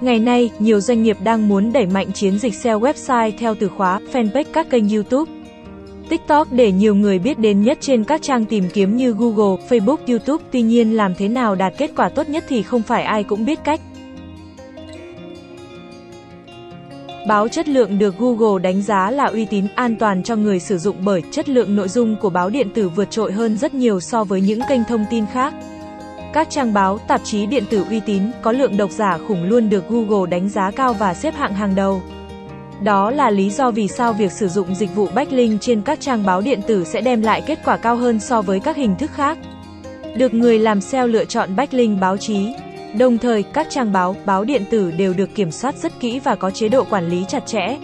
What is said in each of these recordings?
Ngày nay, nhiều doanh nghiệp đang muốn đẩy mạnh chiến dịch SEO website theo từ khóa, fanpage các kênh YouTube, TikTok để nhiều người biết đến nhất trên các trang tìm kiếm như Google, Facebook, YouTube. Tuy nhiên làm thế nào đạt kết quả tốt nhất thì không phải ai cũng biết cách. Báo chất lượng được Google đánh giá là uy tín, an toàn cho người sử dụng bởi chất lượng nội dung của báo điện tử vượt trội hơn rất nhiều so với những kênh thông tin khác. Các trang báo, tạp chí điện tử uy tín, có lượng độc giả khủng luôn được Google đánh giá cao và xếp hạng hàng đầu. Đó là lý do vì sao việc sử dụng dịch vụ backlink trên các trang báo điện tử sẽ đem lại kết quả cao hơn so với các hình thức khác. Được người làm SEO lựa chọn backlink báo chí. Đồng thời, các trang báo, báo điện tử đều được kiểm soát rất kỹ và có chế độ quản lý chặt chẽ.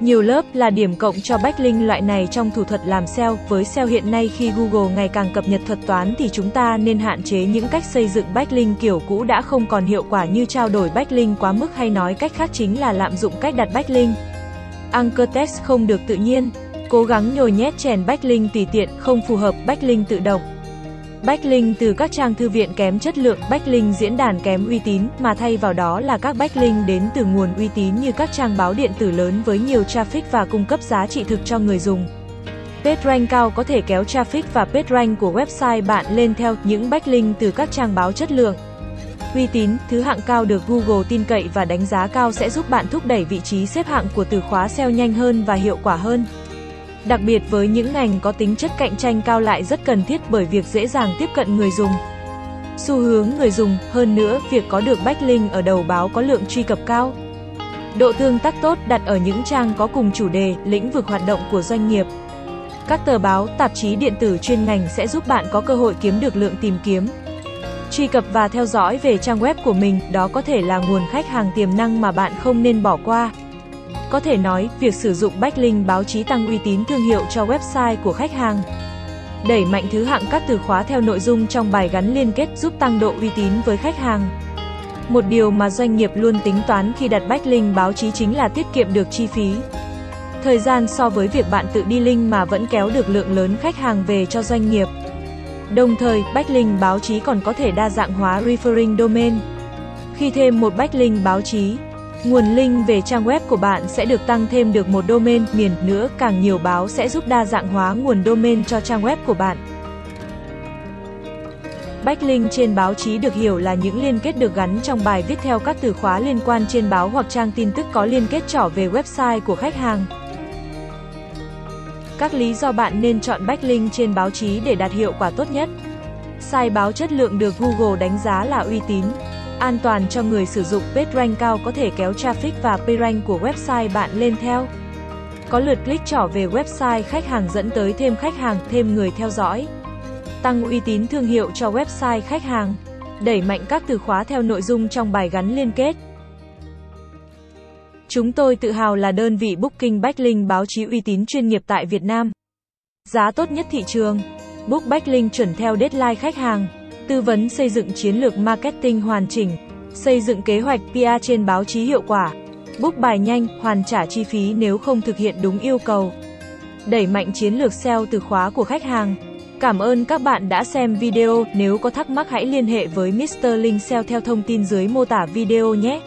Nhiều lớp là điểm cộng cho backlink loại này trong thủ thuật làm SEO. Với SEO hiện nay khi Google ngày càng cập nhật thuật toán thì chúng ta nên hạn chế những cách xây dựng backlink kiểu cũ đã không còn hiệu quả như trao đổi backlink quá mức hay nói cách khác chính là lạm dụng cách đặt backlink. Anchor text không được tự nhiên, cố gắng nhồi nhét chèn backlink tùy tiện, không phù hợp backlink tự động. Backlink từ các trang thư viện kém chất lượng, backlink diễn đàn kém uy tín, mà thay vào đó là các backlink đến từ nguồn uy tín như các trang báo điện tử lớn với nhiều traffic và cung cấp giá trị thực cho người dùng. PageRank cao có thể kéo traffic và PageRank của website bạn lên theo những backlink từ các trang báo chất lượng. Uy tín, thứ hạng cao được Google tin cậy và đánh giá cao sẽ giúp bạn thúc đẩy vị trí xếp hạng của từ khóa SEO nhanh hơn và hiệu quả hơn. Đặc biệt với những ngành có tính chất cạnh tranh cao lại rất cần thiết bởi việc dễ dàng tiếp cận người dùng. Xu hướng người dùng, hơn nữa, việc có được backlink ở đầu báo có lượng truy cập cao. Độ tương tác tốt đặt ở những trang có cùng chủ đề, lĩnh vực hoạt động của doanh nghiệp. Các tờ báo, tạp chí điện tử chuyên ngành sẽ giúp bạn có cơ hội kiếm được lượng tìm kiếm. Truy cập và theo dõi về trang web của mình, đó có thể là nguồn khách hàng tiềm năng mà bạn không nên bỏ qua. Có thể nói, việc sử dụng backlink báo chí tăng uy tín thương hiệu cho website của khách hàng. Đẩy mạnh thứ hạng các từ khóa theo nội dung trong bài gắn liên kết giúp tăng độ uy tín với khách hàng. Một điều mà doanh nghiệp luôn tính toán khi đặt backlink báo chí chính là tiết kiệm được chi phí. Thời gian so với việc bạn tự đi link mà vẫn kéo được lượng lớn khách hàng về cho doanh nghiệp. Đồng thời, backlink báo chí còn có thể đa dạng hóa referring domain. Khi thêm một backlink báo chí, Nguồn link về trang web của bạn sẽ được tăng thêm được một domain miền nữa, càng nhiều báo sẽ giúp đa dạng hóa nguồn domain cho trang web của bạn. Backlink trên báo chí được hiểu là những liên kết được gắn trong bài viết theo các từ khóa liên quan trên báo hoặc trang tin tức có liên kết trỏ về website của khách hàng. Các lý do bạn nên chọn backlink trên báo chí để đạt hiệu quả tốt nhất. Sai báo chất lượng được Google đánh giá là uy tín. An toàn cho người sử dụng PageRank cao có thể kéo traffic và PageRank của website bạn lên theo. Có lượt click trỏ về website khách hàng dẫn tới thêm khách hàng, thêm người theo dõi. Tăng uy tín thương hiệu cho website khách hàng. Đẩy mạnh các từ khóa theo nội dung trong bài gắn liên kết. Chúng tôi tự hào là đơn vị booking backlink báo chí uy tín chuyên nghiệp tại Việt Nam. Giá tốt nhất thị trường. Book backlink chuẩn theo deadline khách hàng tư vấn xây dựng chiến lược marketing hoàn chỉnh, xây dựng kế hoạch PR trên báo chí hiệu quả, book bài nhanh, hoàn trả chi phí nếu không thực hiện đúng yêu cầu. Đẩy mạnh chiến lược SEO từ khóa của khách hàng. Cảm ơn các bạn đã xem video, nếu có thắc mắc hãy liên hệ với Mr. Linh SEO theo thông tin dưới mô tả video nhé.